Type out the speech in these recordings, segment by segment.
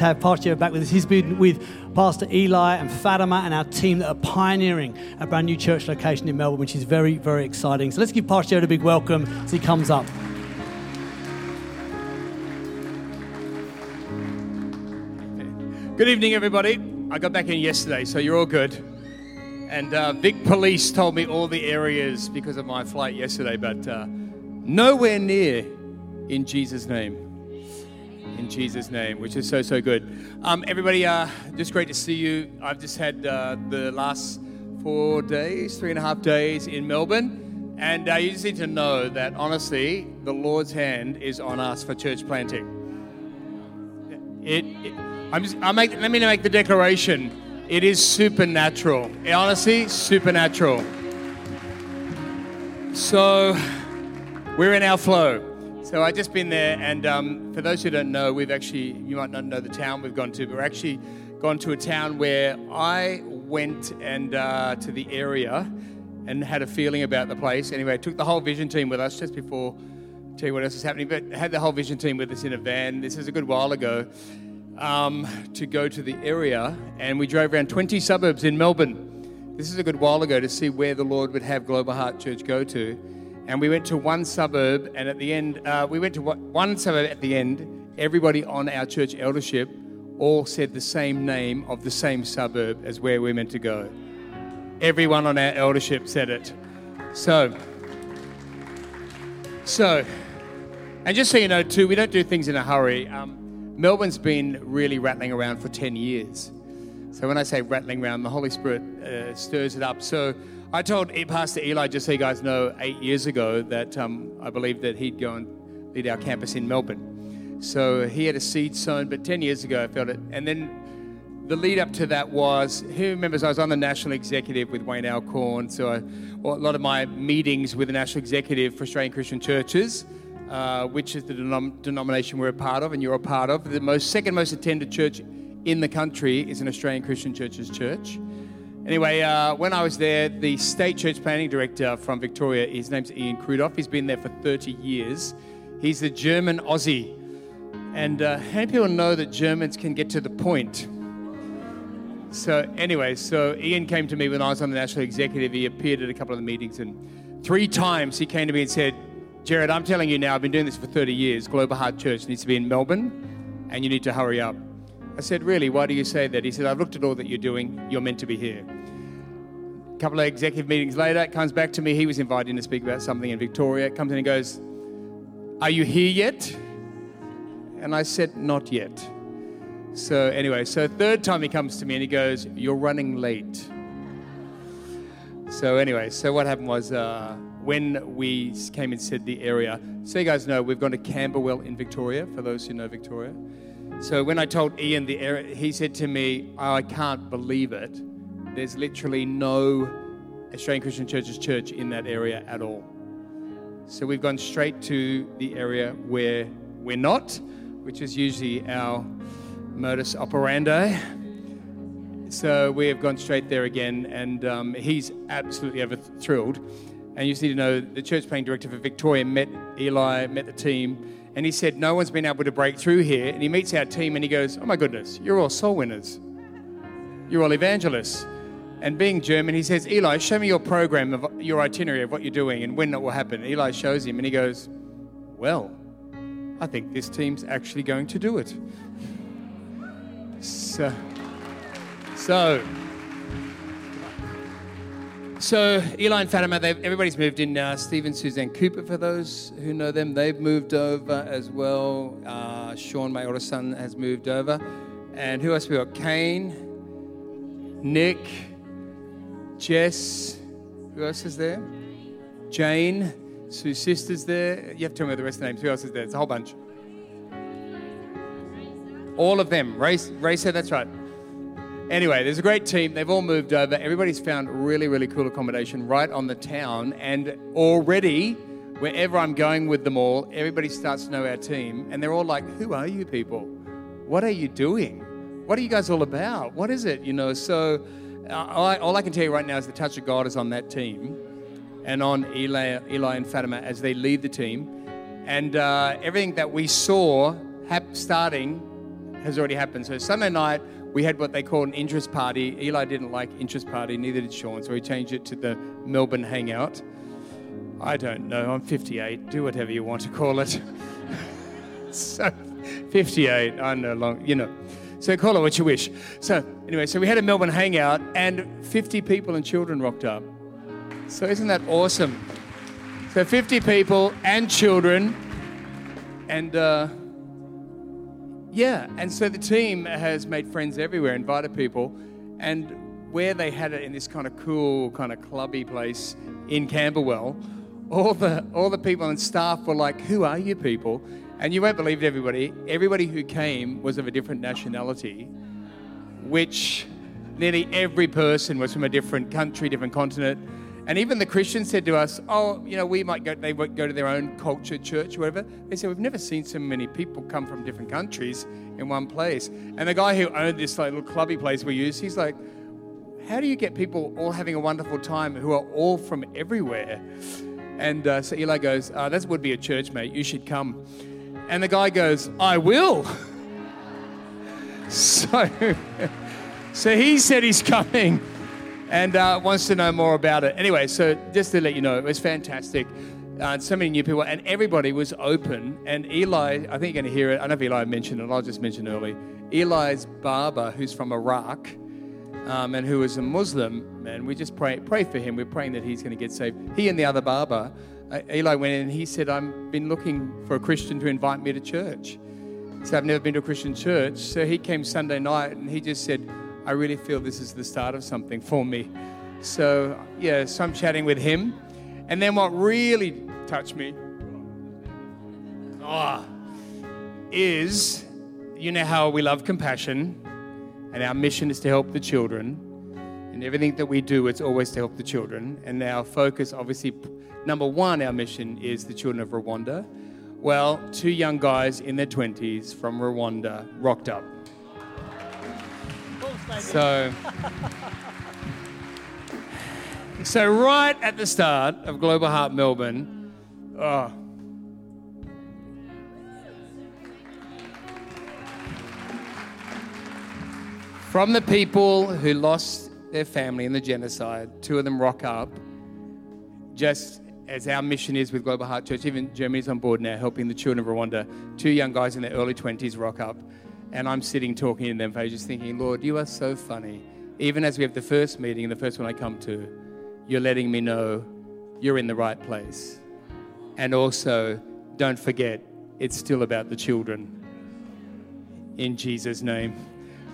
to have Pastor back with us. He's been with Pastor Eli and Fatima and our team that are pioneering a brand new church location in Melbourne, which is very, very exciting. So let's give Pastor a big welcome as he comes up. Good evening, everybody. I got back in yesterday, so you're all good. And uh, Vic Police told me all the areas because of my flight yesterday, but uh, nowhere near in Jesus' name in Jesus' name, which is so, so good. Um, everybody, uh, just great to see you. I've just had uh, the last four days, three and a half days in Melbourne. And uh, you just need to know that honestly, the Lord's hand is on us for church planting. It, it I'm just, I make, let me make the declaration. It is supernatural. It, honestly, supernatural. So we're in our flow. So I've just been there, and um, for those who don't know, we've actually, you might not know the town we've gone to, but we're actually gone to a town where I went and uh, to the area and had a feeling about the place. Anyway, I took the whole vision team with us just before, tell you what else is happening, but had the whole vision team with us in a van. This is a good while ago. Um, to go to the area, and we drove around 20 suburbs in Melbourne. This is a good while ago to see where the Lord would have Global Heart Church go to and we went to one suburb, and at the end, uh, we went to one suburb at the end. Everybody on our church eldership all said the same name of the same suburb as where we're meant to go. Everyone on our eldership said it. So, so, and just so you know, too, we don't do things in a hurry. Um, Melbourne's been really rattling around for 10 years. So when I say rattling around, the Holy Spirit uh, stirs it up. So I told Pastor Eli, just so you guys know, eight years ago that um, I believed that he'd go and lead our campus in Melbourne. So he had a seed sown, but 10 years ago I felt it. And then the lead up to that was, who remembers I was on the national executive with Wayne Alcorn, so a lot of my meetings with the national executive for Australian Christian churches, uh, which is the denom- denomination we're a part of and you're a part of. The most second most attended church in the country is an Australian Christian Churches church. Anyway, uh, when I was there, the state church planting director from Victoria, his name's Ian Krudoff. He's been there for 30 years. He's a German Aussie. And uh, how many people know that Germans can get to the point? So, anyway, so Ian came to me when I was on the national executive. He appeared at a couple of the meetings, and three times he came to me and said, Jared, I'm telling you now, I've been doing this for 30 years. Global Heart Church needs to be in Melbourne, and you need to hurry up. I said, Really? Why do you say that? He said, I've looked at all that you're doing. You're meant to be here A couple of executive meetings later, comes back to me. He was invited to speak about something in Victoria. Comes in and goes, Are you here yet? And I said, Not yet. So, anyway, so third time he comes to me and he goes, You're running late. So, anyway, so what happened was uh, when we came and said the area, so you guys know, we've gone to Camberwell in Victoria, for those who know Victoria. So, when I told Ian the area, he said to me, oh, I can't believe it there's literally no Australian Christian Church's church in that area at all. So we've gone straight to the area where we're not, which is usually our modus operandi. So we have gone straight there again, and um, he's absolutely ever thrilled. And you just need to know the church planting director for Victoria met Eli, met the team, and he said, No one's been able to break through here. And he meets our team and he goes, Oh my goodness, you're all soul winners. You're all evangelists. And being German, he says, Eli, show me your program of your itinerary of what you're doing and when it will happen. Eli shows him and he goes, Well, I think this team's actually going to do it. So, so, so Eli and Fatima, everybody's moved in. Uh, Stephen, Suzanne Cooper, for those who know them, they've moved over as well. Uh, Sean, my older son, has moved over. And who else we got? Kane, Nick, Jess, who else is there? Jane, Sue's sister's there. You have to tell me the rest of the names. Who else is there? It's a whole bunch. All of them. Race, Racer, that's right. Anyway, there's a great team. They've all moved over. Everybody's found really, really cool accommodation right on the town. And already, wherever I'm going with them all, everybody starts to know our team. And they're all like, Who are you people? What are you doing? What are you guys all about? What is it? You know, so all I, all I can tell you right now is the touch of God is on that team and on Eli, Eli and Fatima as they lead the team. And uh, everything that we saw hap- starting has already happened. So Sunday night, we had what they call an interest party. Eli didn't like interest party, neither did Sean, so we changed it to the Melbourne Hangout. I don't know, I'm 58, do whatever you want to call it. so, 58, I no longer, you know. So call it what you wish. So anyway, so we had a Melbourne Hangout and 50 people and children rocked up. So isn't that awesome? So 50 people and children and uh, yeah, and so the team has made friends everywhere, invited people, and where they had it in this kind of cool, kind of clubby place in Camberwell, all the all the people and staff were like, "Who are you people?" And you won't believe it, everybody. Everybody who came was of a different nationality, which nearly every person was from a different country, different continent. And even the Christians said to us, "Oh, you know, we might go. They go to their own culture, church, whatever." They said, "We've never seen so many people come from different countries in one place." And the guy who owned this like, little clubby place we use, he's like, "How do you get people all having a wonderful time who are all from everywhere?" And uh, so Eli goes, uh, "That would be a church, mate. You should come." And the guy goes, "I will." so, so he said he's coming and uh, wants to know more about it. Anyway, so just to let you know, it was fantastic. Uh, so many new people, and everybody was open. And Eli, I think you're going to hear it. I know if Eli mentioned it, I'll just mention early. Eli's barber, who's from Iraq um, and who is a Muslim, and we just pray, pray for him. We're praying that he's going to get saved. He and the other barber, uh, Eli went in and he said, I've been looking for a Christian to invite me to church. So I've never been to a Christian church. So he came Sunday night and he just said, I really feel this is the start of something for me. So, yeah, so I'm chatting with him. And then what really touched me oh, is you know how we love compassion, and our mission is to help the children. And everything that we do, it's always to help the children. And our focus, obviously, number one, our mission is the children of Rwanda. Well, two young guys in their 20s from Rwanda rocked up. So, so right at the start of Global Heart Melbourne, oh, from the people who lost their family in the genocide, two of them rock up, just as our mission is with Global Heart Church. Even Germany's on board now, helping the children of Rwanda. Two young guys in their early 20s rock up and I'm sitting talking to them, just thinking, Lord, you are so funny. Even as we have the first meeting, the first one I come to, you're letting me know you're in the right place. And also, don't forget, it's still about the children. In Jesus' name.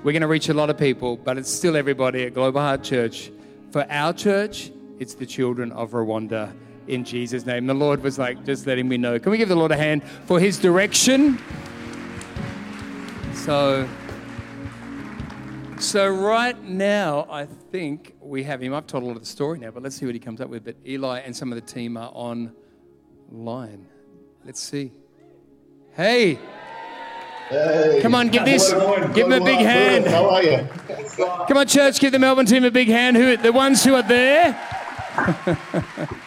We're going to reach a lot of people, but it's still everybody at Global Heart Church. For our church, it's the children of Rwanda. In Jesus' name. The Lord was like, just letting me know. Can we give the Lord a hand for his direction? So, so right now, I think we have him. I've told a lot of the story now, but let's see what he comes up with. But Eli and some of the team are online. Let's see. Hey. Hey. Come on, give this, give them a big hand. How are you? Come on, church, give the Melbourne team a big hand. Who, the ones who are there.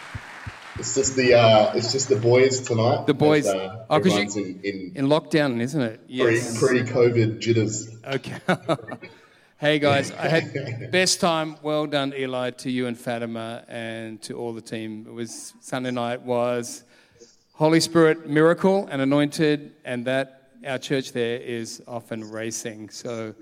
It's just the uh, it's just the boys tonight. The boys. As, uh, oh, because you in, in in lockdown, isn't it? Yes. pre pre COVID jitters. Okay. hey guys, I had best time. Well done, Eli, to you and Fatima, and to all the team. It was Sunday night was Holy Spirit miracle and anointed, and that our church there is often racing. So.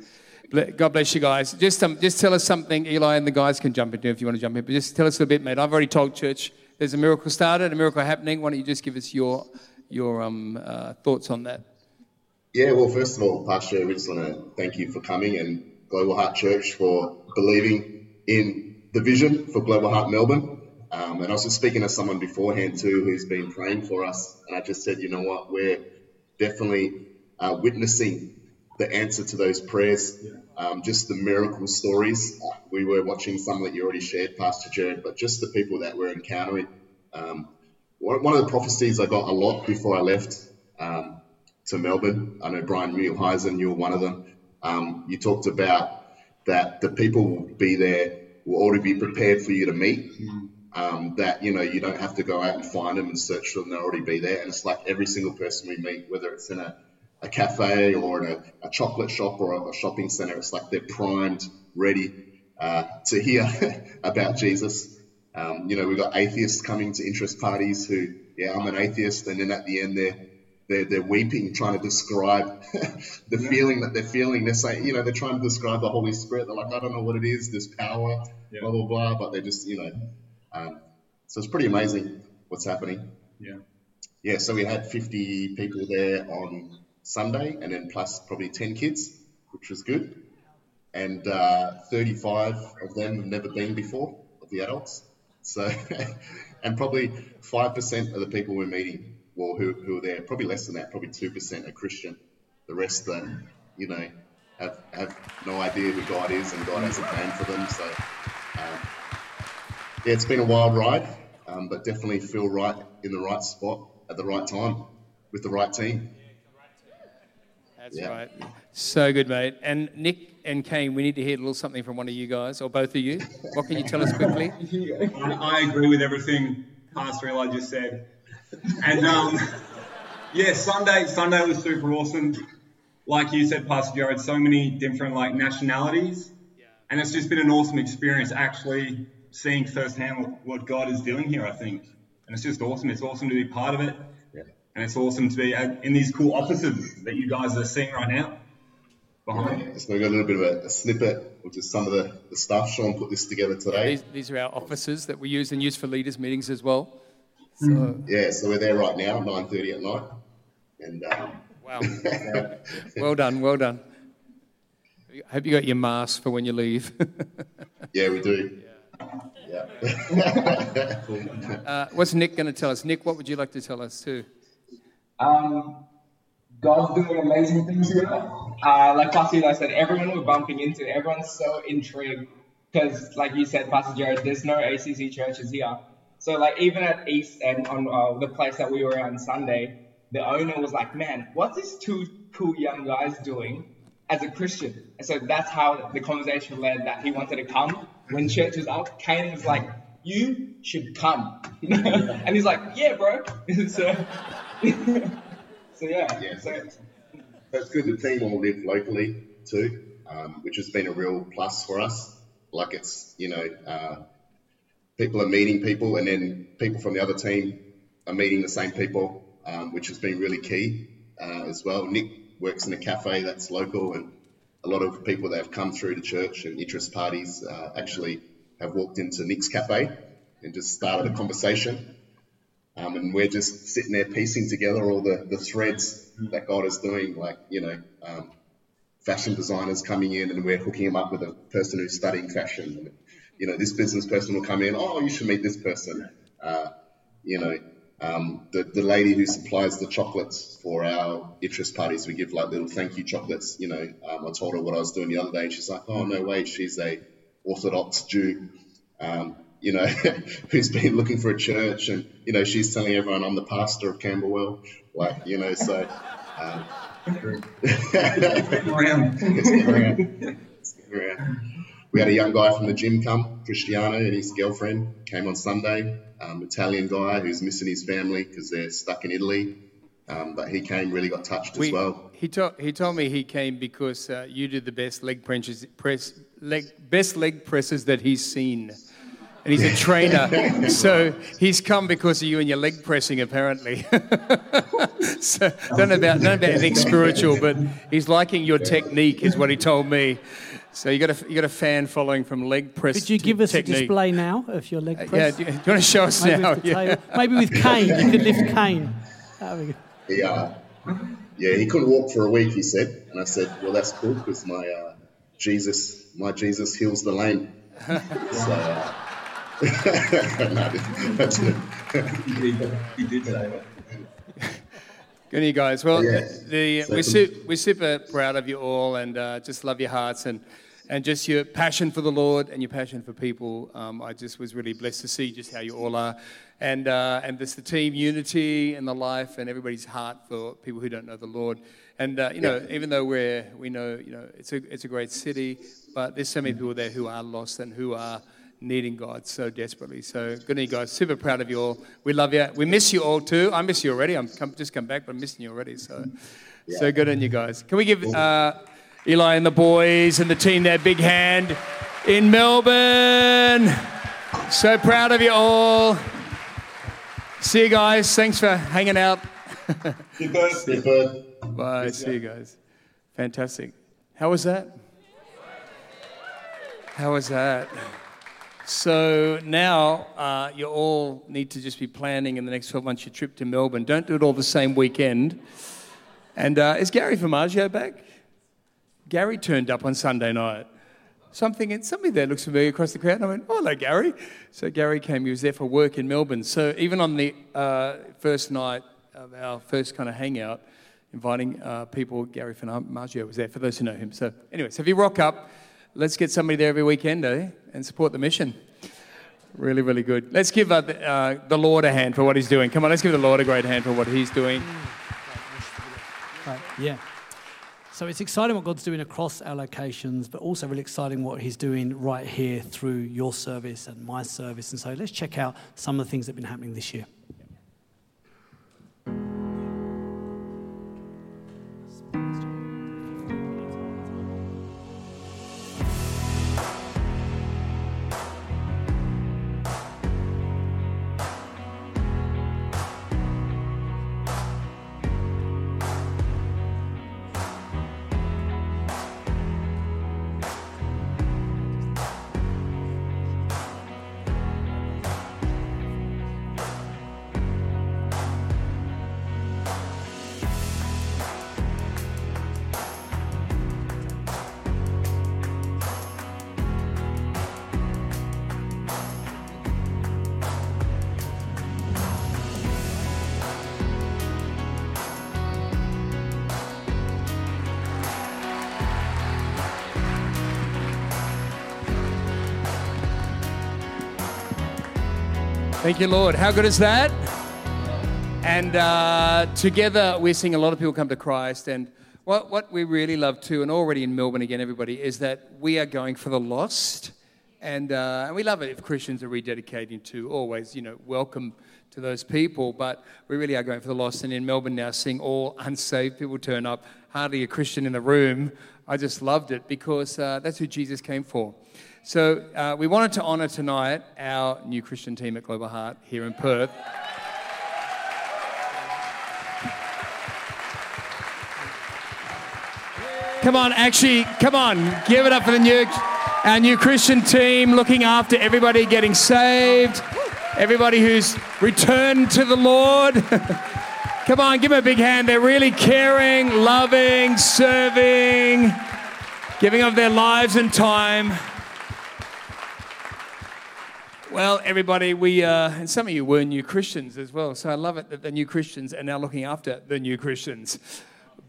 God bless you guys. Just, um, just tell us something, Eli, and the guys can jump into if you want to jump in. But just tell us a bit, mate. I've already told church there's a miracle started, a miracle happening. Why don't you just give us your your um, uh, thoughts on that? Yeah, well, first of all, Pastor, we just want to thank you for coming and Global Heart Church for believing in the vision for Global Heart Melbourne. Um, and I was just speaking to someone beforehand too who's been praying for us, and I just said, you know what, we're definitely uh, witnessing the answer to those prayers. Um, just the miracle stories. We were watching some that you already shared, Pastor Jared, but just the people that we're encountering. Um, one of the prophecies I got a lot before I left um, to Melbourne, I know Brian Muehlheisen, you were one of them. Um, you talked about that the people will be there, will already be prepared for you to meet. Um, that you know you don't have to go out and find them and search for them; they'll already be there. And it's like every single person we meet, whether it's in a a cafe or in a, a chocolate shop or a, a, shopping center. It's like they're primed, ready uh, to hear about Jesus. Um, you know, we've got atheists coming to interest parties who, yeah, I'm an atheist, and then at the end they're they're, they're weeping, trying to describe the yeah. feeling that they're feeling. They're saying, you know, they're trying to describe the Holy Spirit. They're like, I don't know what it is, this power, yeah. blah blah blah. But they're just, you know, um, so it's pretty amazing what's happening. Yeah. Yeah. So we had 50 people there on Sunday, and then plus probably 10 kids, which was good. And uh, 35 of them have never been before, of the adults. So, and probably 5% of the people we're meeting, well, who, who are there, probably less than that, probably 2% are Christian. The rest that, you know, have, have no idea who God is and God has a plan for them. So, um, yeah, it's been a wild ride, um, but definitely feel right in the right spot at the right time with the right team. That's yeah. right. So good, mate. And Nick and Kane, we need to hear a little something from one of you guys, or both of you. What can you tell us quickly? I, agree with everything Pastor Eli just said. And um, yeah, Sunday Sunday was super awesome. Like you said, Pastor Jared, so many different like nationalities, and it's just been an awesome experience actually seeing firsthand what God is doing here. I think, and it's just awesome. It's awesome to be part of it and it's awesome to be in these cool offices that you guys are seeing right now. Behind. Yeah, so we got a little bit of a, a, snippet, which is some of the, the stuff. Sean put this together today. Yeah, these, these, are our offices that we use and use for leaders meetings as well. So. Mm. Yeah, so we're there right now, 9.30 at night. And um, Wow. well done, well done. I hope you got your mask for when you leave. yeah, we do. Yeah. yeah. uh, what's Nick going to tell us? Nick, what would you like to tell us too? Um, God's doing amazing things here. Uh, like Pastor Eli said, everyone we're bumping into, everyone's so intrigued because, like you said, Pastor Jared, there's no ACC churches here. So, like, even at East End, on uh, the place that we were on Sunday, the owner was like, "Man, what's these two cool young guys doing as a Christian?" And so that's how the conversation led that he wanted to come. When church was up, Kane was like, "You should come," and he's like, "Yeah, bro." so so yeah. Yeah. So, that's good. The team all live locally too, um, which has been a real plus for us. Like it's you know uh, people are meeting people, and then people from the other team are meeting the same people, um, which has been really key uh, as well. Nick works in a cafe that's local, and a lot of people that have come through to church and interest parties uh, actually have walked into Nick's cafe and just started a conversation um, and we're just sitting there piecing together all the, the threads that God is doing, like, you know, um, fashion designers coming in and we're hooking them up with a person who's studying fashion. You know, this business person will come in, oh, you should meet this person. Uh, you know, um, the, the lady who supplies the chocolates for our interest parties, we give like little thank you chocolates. You know, um, I told her what I was doing the other day, and she's like, "Oh no way, she's a Orthodox Jew." Um, you know, who's been looking for a church, and you know, she's telling everyone I'm the pastor of Camberwell, like you know, so. Um, around. around. We had a young guy from the gym come, Cristiano, and his girlfriend came on Sunday. Um, Italian guy who's missing his family because they're stuck in Italy. Um, but he came, really got touched we, as well. He, to, he told me he came because uh, you did the best leg press, press leg, best leg presses that he's seen and he's a trainer. so he's come because of you and your leg pressing, apparently. so don't know about don't know about anything spiritual, but he's liking your technique, is what he told me. So you got a you got a fan following from leg press. Could you give us technique. a display now of your leg press? Uh, yeah, do you, do you, want to show us Maybe now? With yeah. Maybe with Kane, you could lift Kane. Yeah, yeah. He couldn't walk for a week. He said, and I said, "Well, that's cool because my uh, Jesus, my Jesus heals the lame." so, uh, he did say that. Good you guys. Well, the, we're, su- we're super proud of you all and uh, just love your hearts and, and just your passion for the Lord and your passion for people. Um, I just was really blessed to see just how you all are. And, uh, and this the team unity and the life and everybody's heart for people who don't know the Lord. And, uh, you know, yeah. even though we're, we know, you know, it's a, it's a great city, but there's so many people there who are lost and who are needing God so desperately. So good on you guys. Super proud of you all. We love you. We miss you all too. I miss you already. I'm come, just come back, but I'm missing you already. So So good on you guys. Can we give uh, Eli and the boys and the team their big hand in Melbourne? So proud of you all. See you guys. Thanks for hanging out. Bye. See you guys. Fantastic. How was that? How was that? So now uh, you all need to just be planning in the next 12 months your trip to Melbourne. Don't do it all the same weekend. And uh, is Gary Formaggio back? Gary turned up on Sunday night. Something, something there looks familiar across the crowd. And I went, oh, hello, Gary. So Gary came, he was there for work in Melbourne. So even on the uh, first night of our first kind of hangout, inviting uh, people, Gary Formaggio was there, for those who know him. So anyway, so if you rock up, let's get somebody there every weekend, eh? And support the mission. Really, really good. Let's give uh, the, uh, the Lord a hand for what he's doing. Come on, let's give the Lord a great hand for what he's doing. Right, yeah. So it's exciting what God's doing across our locations, but also really exciting what He's doing right here through your service and my service. And so let's check out some of the things that have been happening this year. Thank you, Lord. How good is that? And uh, together, we're seeing a lot of people come to Christ. And what, what we really love too, and already in Melbourne again, everybody, is that we are going for the lost. And, uh, and we love it if Christians are rededicating to always, you know, welcome to those people. But we really are going for the lost. And in Melbourne now, seeing all unsaved people turn up, hardly a Christian in the room. I just loved it because uh, that's who Jesus came for. So uh, we wanted to honour tonight our new Christian team at Global Heart here in Perth. Come on, actually, come on, give it up for the new, our new Christian team looking after everybody getting saved, everybody who's returned to the Lord. come on, give them a big hand. They're really caring, loving, serving, giving of their lives and time. Well, everybody, we uh, and some of you were new Christians as well, so I love it that the new Christians are now looking after the new Christians.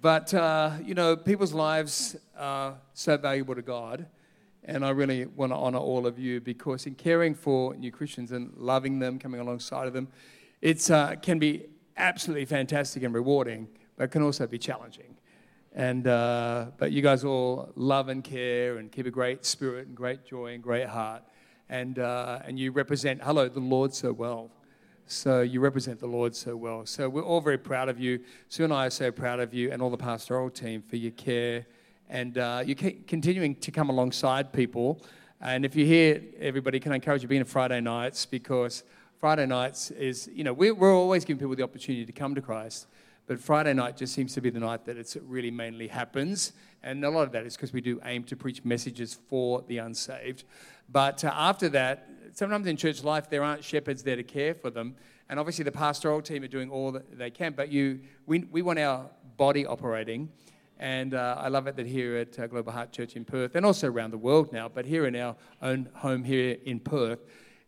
But uh, you know, people's lives are so valuable to God, and I really want to honour all of you because in caring for new Christians and loving them, coming alongside of them, it uh, can be absolutely fantastic and rewarding, but can also be challenging. And uh, but you guys all love and care and keep a great spirit and great joy and great heart and, uh, and you represent, hello, the Lord so well. So you represent the Lord so well. So we're all very proud of you. Sue and I are so proud of you and all the pastoral team for your care and uh, you're continuing to come alongside people. And if you're here, everybody, can I encourage you being be Friday nights because Friday nights is, you know, we're, we're always giving people the opportunity to come to Christ. But Friday night just seems to be the night that it really mainly happens. And a lot of that is because we do aim to preach messages for the unsaved. But uh, after that, sometimes in church life, there aren't shepherds there to care for them. And obviously, the pastoral team are doing all that they can. But you, we, we want our body operating. And uh, I love it that here at uh, Global Heart Church in Perth, and also around the world now, but here in our own home here in Perth,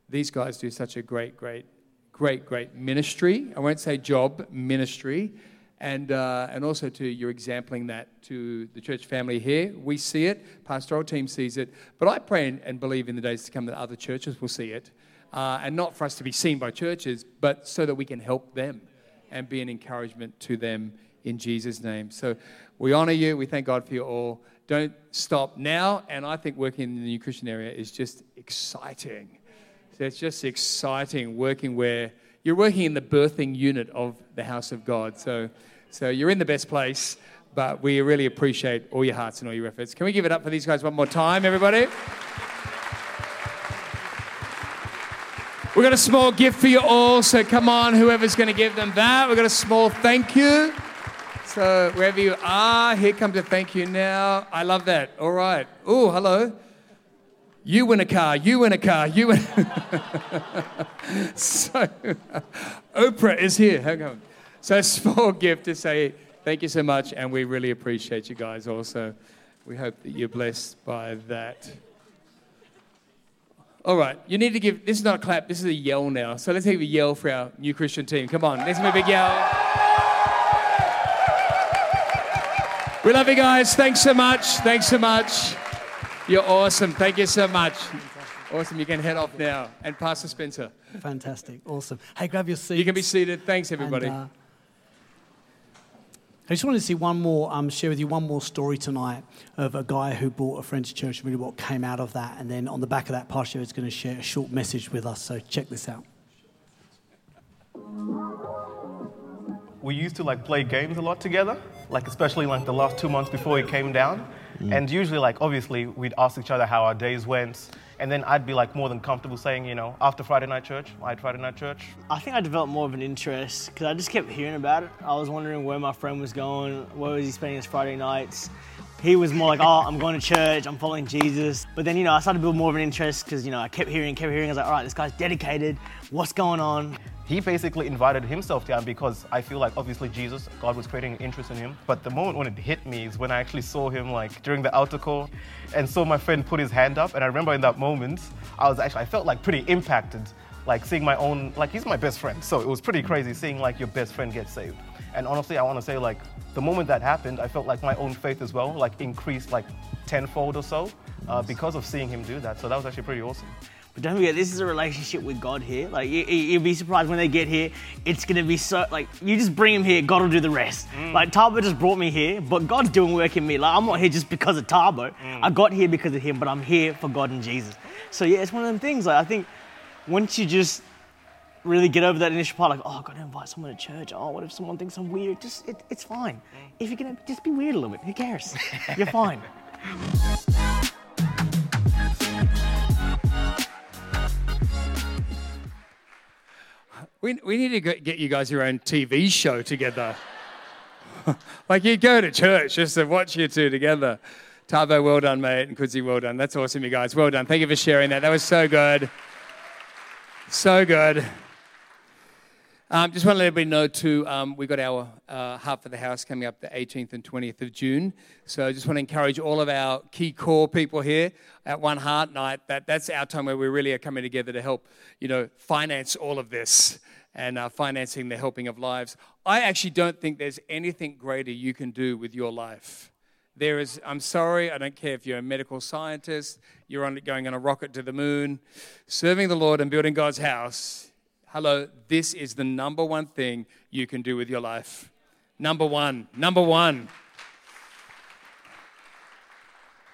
these guys do such a great, great, great, great ministry. I won't say job, ministry and, uh, and also to your exempling that to the church family here. We see it, pastoral team sees it, but I pray and, and believe in the days to come that other churches will see it, uh, and not for us to be seen by churches, but so that we can help them and be an encouragement to them in Jesus' name. So we honor you. We thank God for you all. Don't stop now. And I think working in the new Christian area is just exciting. It's just exciting working where you're working in the birthing unit of the house of God. So so you're in the best place. But we really appreciate all your hearts and all your efforts. Can we give it up for these guys one more time, everybody? We've got a small gift for you all, so come on, whoever's going to give them that. We've got a small thank you. So wherever you are, here comes a thank you now. I love that. All right. Oh, hello. You win a car. You win a car. You win. so Oprah is here. Hang on. So a small gift to say thank you so much, and we really appreciate you guys. Also, we hope that you're blessed by that. All right, you need to give. This is not a clap. This is a yell now. So let's have a yell for our new Christian team. Come on, let's have a big yell. We love you guys. Thanks so much. Thanks so much. You're awesome. Thank you so much. Awesome. You can head off now. And Pastor Spencer. Fantastic. Awesome. Hey, grab your seat. You can be seated. Thanks, everybody. And, uh, I just wanted to see one more, um, share with you one more story tonight of a guy who brought a friend to church and really what came out of that. And then on the back of that, Pastor is going to share a short message with us. So check this out. We used to like play games a lot together, like especially like the last two months before he came down. Mm. And usually, like obviously, we'd ask each other how our days went and then I'd be like more than comfortable saying, you know, after Friday night church, I had Friday night church. I think I developed more of an interest because I just kept hearing about it. I was wondering where my friend was going, where was he spending his Friday nights. He was more like, oh, I'm going to church, I'm following Jesus. But then, you know, I started to build more of an interest because, you know, I kept hearing, kept hearing. I was like, all right, this guy's dedicated. What's going on? He basically invited himself down because I feel like obviously Jesus, God was creating an interest in him. But the moment when it hit me is when I actually saw him like during the altar call and saw my friend put his hand up. And I remember in that moment, I was actually, I felt like pretty impacted, like seeing my own, like he's my best friend. So it was pretty crazy seeing like your best friend get saved. And honestly, I want to say like the moment that happened, I felt like my own faith as well, like increased like tenfold or so uh, because of seeing him do that. So that was actually pretty awesome. But don't forget, this is a relationship with God here. Like, you, will be surprised when they get here. It's gonna be so like you just bring him here, God will do the rest. Mm. Like Tabo just brought me here, but God's doing work in me. Like I'm not here just because of Tabo. Mm. I got here because of him, but I'm here for God and Jesus. So yeah, it's one of them things. Like I think once you just really get over that initial part, like, oh, I gotta invite someone to church. Oh, what if someone thinks I'm weird? Just it, it's fine. Mm. If you're gonna just be weird a little bit, who cares? you're fine. We, we need to get you guys your own TV show together. like you go to church just to watch you two together. Tavo, well done, mate, and Kudzi, well done. That's awesome, you guys. Well done. Thank you for sharing that. That was so good. So good. Um, just want to let everybody know too, um, we got our uh, Heart for the House coming up the 18th and 20th of June. So I just want to encourage all of our key core people here at One Heart Night. That that's our time where we really are coming together to help, you know, finance all of this and uh, financing the helping of lives. I actually don't think there's anything greater you can do with your life. There is, I'm sorry, I don't care if you're a medical scientist, you're on, going on a rocket to the moon, serving the Lord and building God's house Hello, this is the number one thing you can do with your life. Number one, number one.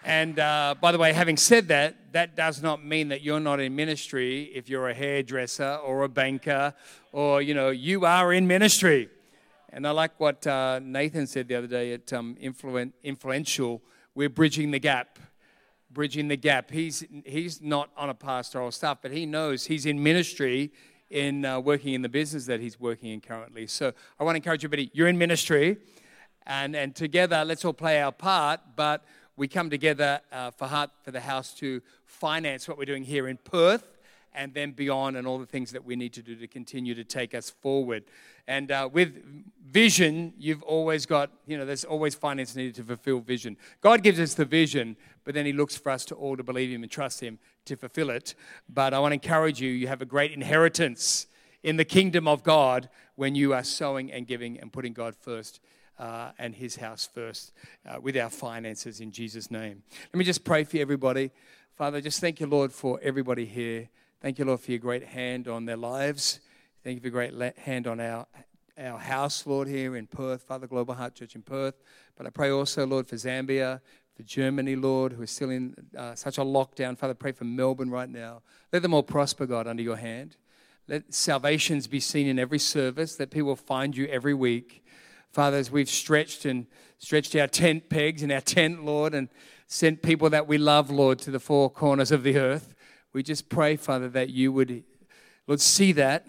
And uh, by the way, having said that, that does not mean that you're not in ministry if you're a hairdresser or a banker or, you know, you are in ministry. And I like what uh, Nathan said the other day at um, Influen- Influential. We're bridging the gap. Bridging the gap. He's, he's not on a pastoral staff, but he knows he's in ministry in uh, working in the business that he's working in currently. So I want to encourage everybody, you're in ministry, and, and together let's all play our part, but we come together uh, for Heart for the House to finance what we're doing here in Perth and then beyond and all the things that we need to do to continue to take us forward. And uh, with vision, you've always got, you know, there's always finance needed to fulfill vision. God gives us the vision, but then He looks for us to all to believe Him and trust Him to fulfill it. But I want to encourage you, you have a great inheritance in the kingdom of God when you are sowing and giving and putting God first. Uh, and his house first uh, with our finances in Jesus' name. Let me just pray for everybody. Father, just thank you, Lord, for everybody here. Thank you, Lord, for your great hand on their lives. Thank you for your great hand on our, our house, Lord, here in Perth, Father Global Heart Church in Perth. But I pray also, Lord, for Zambia, for Germany, Lord, who is still in uh, such a lockdown. Father, pray for Melbourne right now. Let them all prosper, God, under your hand. Let salvations be seen in every service, that people find you every week. Father, as we've stretched and stretched our tent pegs in our tent, Lord, and sent people that we love, Lord, to the four corners of the earth, we just pray, Father, that you would, Lord, see that.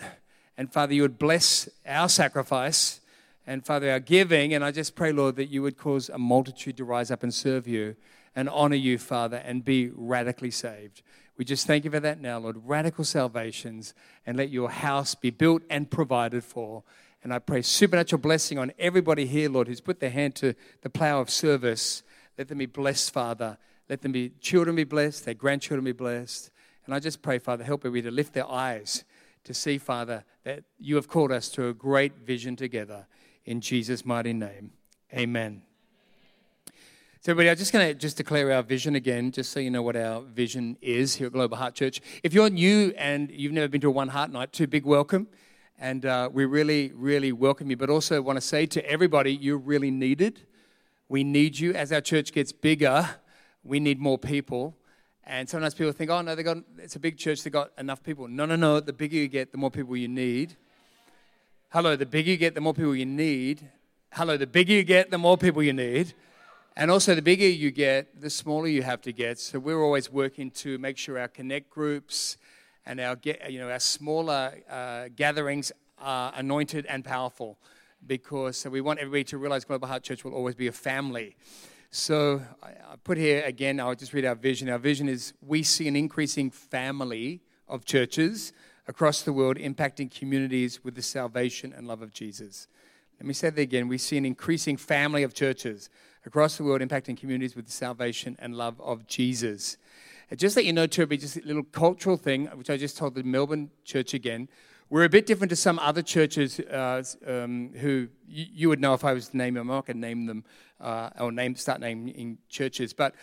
And Father, you would bless our sacrifice and Father, our giving. And I just pray, Lord, that you would cause a multitude to rise up and serve you and honor you, Father, and be radically saved. We just thank you for that now, Lord. Radical salvations, and let your house be built and provided for. And I pray supernatural blessing on everybody here, Lord, who's put their hand to the plow of service. Let them be blessed, Father. Let them be children be blessed, their grandchildren be blessed. And I just pray, Father, help everybody to lift their eyes to see, Father, that you have called us to a great vision together. In Jesus' mighty name, amen. So, everybody, I'm just going to just declare our vision again, just so you know what our vision is here at Global Heart Church. If you're new and you've never been to a One Heart Night, too big welcome. And uh, we really, really welcome you. But also want to say to everybody, you're really needed. We need you. As our church gets bigger, we need more people. And sometimes people think, oh, no, they got, it's a big church, they got enough people. No, no, no. The bigger you get, the more people you need. Hello, the bigger you get, the more people you need. Hello, the bigger you get, the more people you need. And also, the bigger you get, the smaller you have to get. So we're always working to make sure our connect groups and our you know our smaller uh, gatherings are anointed and powerful, because so we want everybody to realize Global Heart Church will always be a family. So I put here again. I'll just read our vision. Our vision is we see an increasing family of churches across the world impacting communities with the salvation and love of Jesus. Let me say that again. We see an increasing family of churches across the world impacting communities with the salvation and love of Jesus. And just let you know, Turby, just a little cultural thing, which I just told the Melbourne church again. We're a bit different to some other churches uh, um, who you, you, would know if I was to name them. I'm name them uh, or name, start naming churches. But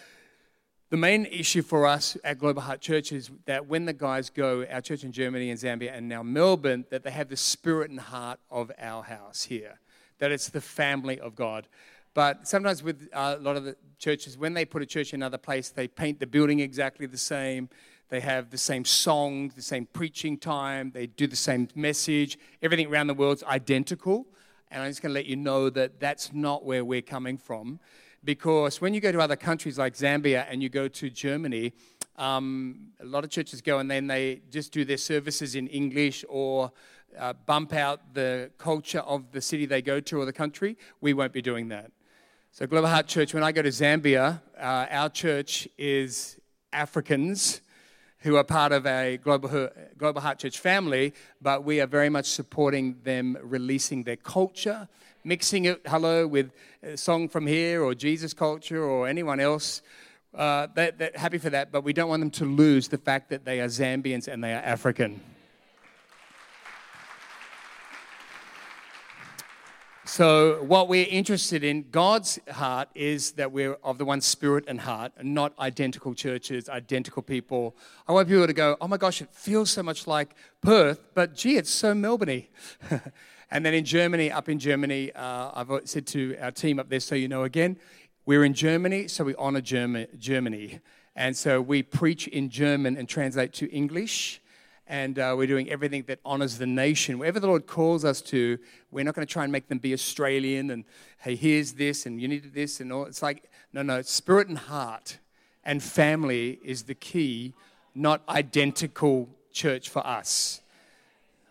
the main issue for us at Global Heart Church is that when the guys go, our church in Germany and Zambia and now Melbourne, that they have the spirit and heart of our house here, that it's the family of God. But sometimes with uh, a lot of the churches, when they put a church in another place, they paint the building exactly the same. They have the same song, the same preaching time. They do the same message. Everything around the world's identical. And I'm just going to let you know that that's not where we're coming from. Because when you go to other countries like Zambia and you go to Germany, um, a lot of churches go and then they just do their services in English or uh, bump out the culture of the city they go to or the country. We won't be doing that. So, Global Heart Church, when I go to Zambia, uh, our church is Africans who are part of a Global, Global Heart Church family, but we are very much supporting them releasing their culture, mixing it, hello, with a song from here or Jesus culture or anyone else. Uh, they're happy for that, but we don't want them to lose the fact that they are Zambians and they are African. So, what we're interested in, God's heart, is that we're of the one spirit and heart, and not identical churches, identical people. I want people to go, oh my gosh, it feels so much like Perth, but gee, it's so Melbourne and then in Germany, up in Germany, uh, I've said to our team up there, so you know again, we're in Germany, so we honor Germany. And so we preach in German and translate to English and uh, we're doing everything that honors the nation. Wherever the Lord calls us to, we're not going to try and make them be Australian and, hey, here's this and you need this and all. It's like, no, no, spirit and heart and family is the key, not identical church for us.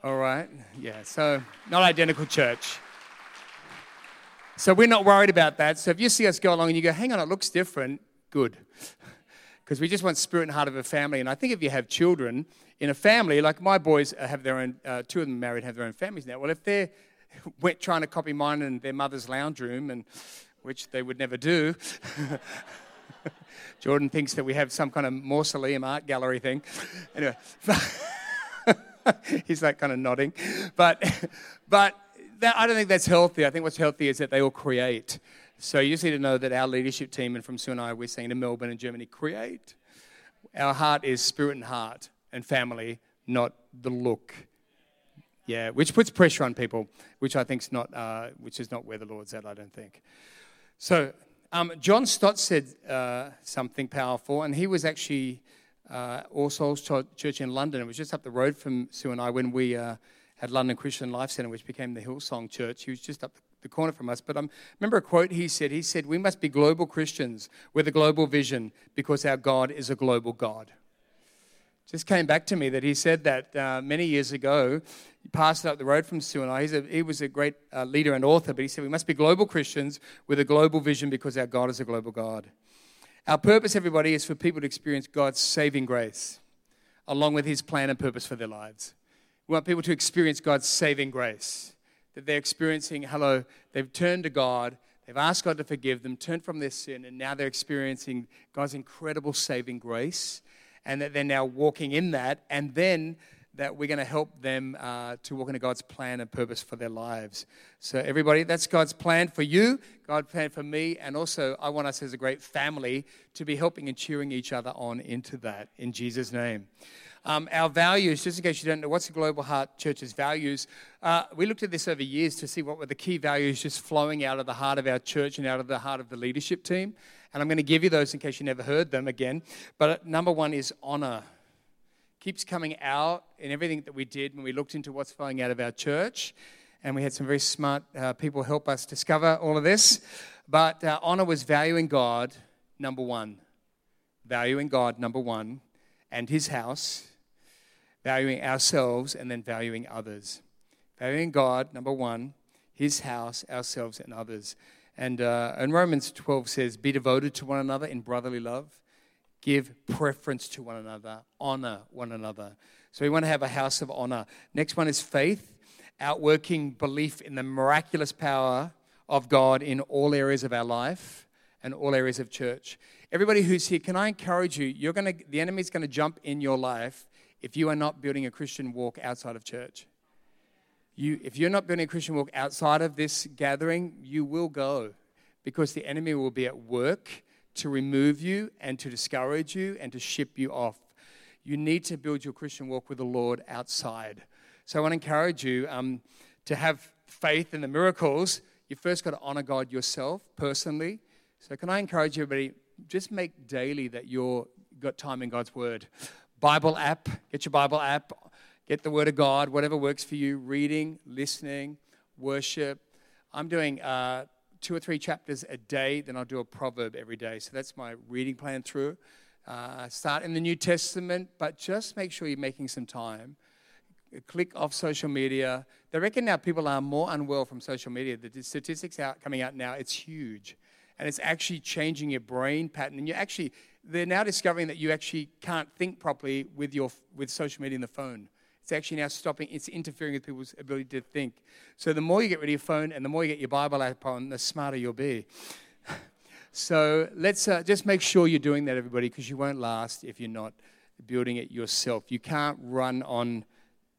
All right? Yeah, so not identical church. So we're not worried about that. So if you see us go along and you go, hang on, it looks different, good. Because we just want spirit and heart of a family. And I think if you have children, in a family, like my boys have their own, uh, two of them married, have their own families now. Well, if they're trying to copy mine in their mother's lounge room, and which they would never do, Jordan thinks that we have some kind of mausoleum art gallery thing. Anyway, he's like kind of nodding, but but that, I don't think that's healthy. I think what's healthy is that they all create. So you just need to know that our leadership team, and from Sue and I, we're saying to Melbourne and Germany, create. Our heart is spirit and heart and family, not the look. Yeah, which puts pressure on people, which I think is not, uh, which is not where the Lord's at. I don't think. So um, John Stott said uh, something powerful, and he was actually uh, All Souls Church in London. It was just up the road from Sue and I when we uh, had London Christian Life Centre, which became the Hillsong Church. He was just up the corner from us. But I um, remember a quote he said. He said, We must be global Christians with a global vision because our God is a global God. Just came back to me that he said that uh, many years ago. He passed up the road from Stu and I. A, he was a great uh, leader and author, but he said, We must be global Christians with a global vision because our God is a global God. Our purpose, everybody, is for people to experience God's saving grace along with his plan and purpose for their lives. We want people to experience God's saving grace, that they're experiencing, hello, they've turned to God, they've asked God to forgive them, turned from their sin, and now they're experiencing God's incredible saving grace, and that they're now walking in that, and then that we're going to help them uh, to walk into God's plan and purpose for their lives. So, everybody, that's God's plan for you, God's plan for me, and also I want us as a great family to be helping and cheering each other on into that in Jesus' name. Um, our values, just in case you don't know, what's the Global Heart Church's values? Uh, we looked at this over years to see what were the key values just flowing out of the heart of our church and out of the heart of the leadership team. And I'm going to give you those in case you never heard them again. But uh, number one is honor keeps coming out in everything that we did when we looked into what's flowing out of our church. And we had some very smart uh, people help us discover all of this. But uh, honor was valuing God, number one. Valuing God, number one, and his house, valuing ourselves, and then valuing others. Valuing God, number one, his house, ourselves, and others. And, uh, and Romans 12 says, Be devoted to one another in brotherly love give preference to one another, honor one another. So we want to have a house of honor. Next one is faith, outworking belief in the miraculous power of God in all areas of our life and all areas of church. Everybody who's here, can I encourage you? You're to, the enemy's going to jump in your life if you are not building a Christian walk outside of church. You, if you're not building a Christian walk outside of this gathering, you will go because the enemy will be at work to remove you and to discourage you and to ship you off. You need to build your Christian walk with the Lord outside. So I want to encourage you um, to have faith in the miracles. You first got to honor God yourself personally. So can I encourage everybody just make daily that you're got time in God's Word. Bible app, get your Bible app, get the Word of God, whatever works for you. Reading, listening, worship. I'm doing uh, two or three chapters a day, then I'll do a proverb every day. So that's my reading plan through. Uh, start in the New Testament, but just make sure you're making some time. Click off social media. They reckon now people are more unwell from social media. The statistics out coming out now, it's huge. And it's actually changing your brain pattern. And you actually, they're now discovering that you actually can't think properly with your with social media and the phone. It's actually now stopping, it's interfering with people's ability to think. So the more you get rid of your phone and the more you get your Bible app on, the smarter you'll be. so let's uh, just make sure you're doing that, everybody, because you won't last if you're not building it yourself. You can't run on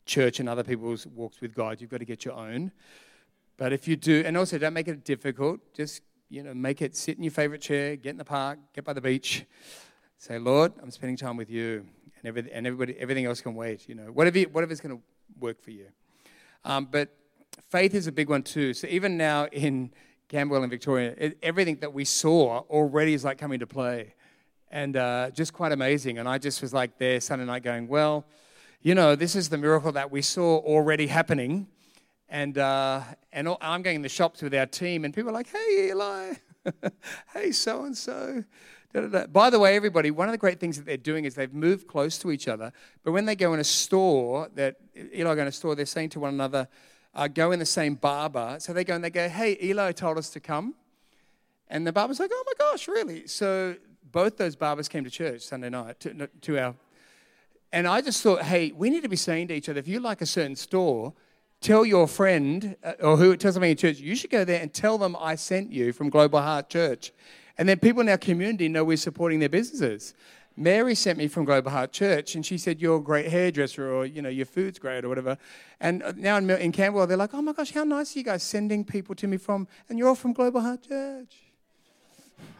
church and other people's walks with God. You've got to get your own. But if you do, and also don't make it difficult, just you know, make it sit in your favorite chair, get in the park, get by the beach. Say, Lord, I'm spending time with you and, every, and everybody, everything else can wait. You know, whatever, whatever's going to work for you. Um, but faith is a big one too. So even now in Camberwell and Victoria, it, everything that we saw already is like coming to play, and uh, just quite amazing. And I just was like there Sunday night going, well, you know, this is the miracle that we saw already happening. And, uh, and I'm going in the shops with our team, and people are like, hey, Eli, hey, so and so. By the way, everybody, one of the great things that they're doing is they've moved close to each other. But when they go in a store, that Eli go in a store, they're saying to one another, uh, "Go in the same barber." So they go and they go, "Hey, Eli told us to come," and the barber's like, "Oh my gosh, really?" So both those barbers came to church Sunday night to, to our, and I just thought, "Hey, we need to be saying to each other, if you like a certain store." Tell your friend uh, or who tells something in church, you should go there and tell them I sent you from Global Heart Church. And then people in our community know we're supporting their businesses. Mary sent me from Global Heart Church, and she said, "You're a great hairdresser, or you know, your food's great, or whatever." And uh, now in, in Camberwell, they're like, "Oh my gosh, how nice are you guys sending people to me from?" And you're all from Global Heart Church.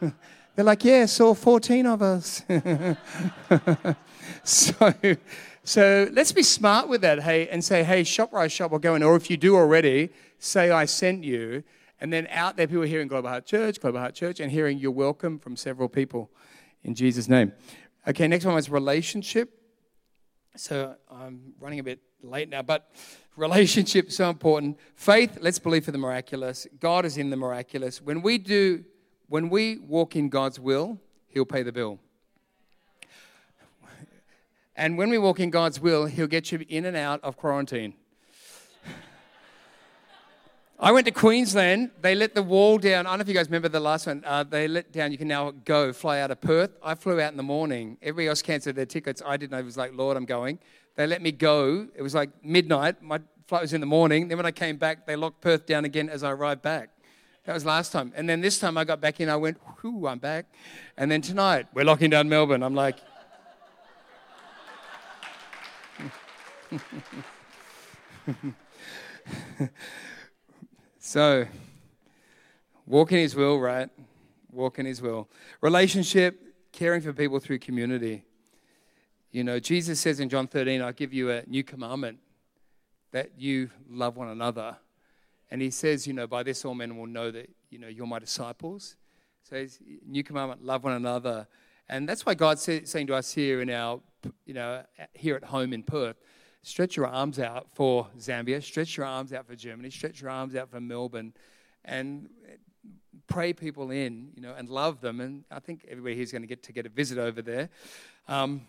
they're like, "Yeah, saw 14 of us." so, so let's be smart with that, hey, and say, "Hey, shop rise shop, or go in," or if you do already, say, "I sent you." And then out there, people are hearing Global Heart Church, Global Heart Church, and hearing you're welcome from several people in Jesus' name. Okay, next one was relationship. So I'm running a bit late now, but relationship so important. Faith, let's believe for the miraculous. God is in the miraculous. When we do, when we walk in God's will, He'll pay the bill. And when we walk in God's will, He'll get you in and out of quarantine. I went to Queensland. They let the wall down. I don't know if you guys remember the last one. Uh, they let down, you can now go, fly out of Perth. I flew out in the morning. Everybody else cancelled their tickets. I didn't. I was like, Lord, I'm going. They let me go. It was like midnight. My flight was in the morning. Then when I came back, they locked Perth down again as I arrived back. That was last time. And then this time I got back in, I went, whoo, I'm back. And then tonight, we're locking down Melbourne. I'm like, so, walk in His will, right? Walk in His will. Relationship, caring for people through community. You know, Jesus says in John 13, I'll give you a new commandment that you love one another. And he says, you know, by this all men will know that, you know, you're my disciples. So new commandment, love one another. And that's why God's saying to us here in our, you know, here at home in Perth, stretch your arms out for Zambia, stretch your arms out for Germany, stretch your arms out for Melbourne, and pray people in, you know, and love them. And I think everybody here is going to get to get a visit over there. Um,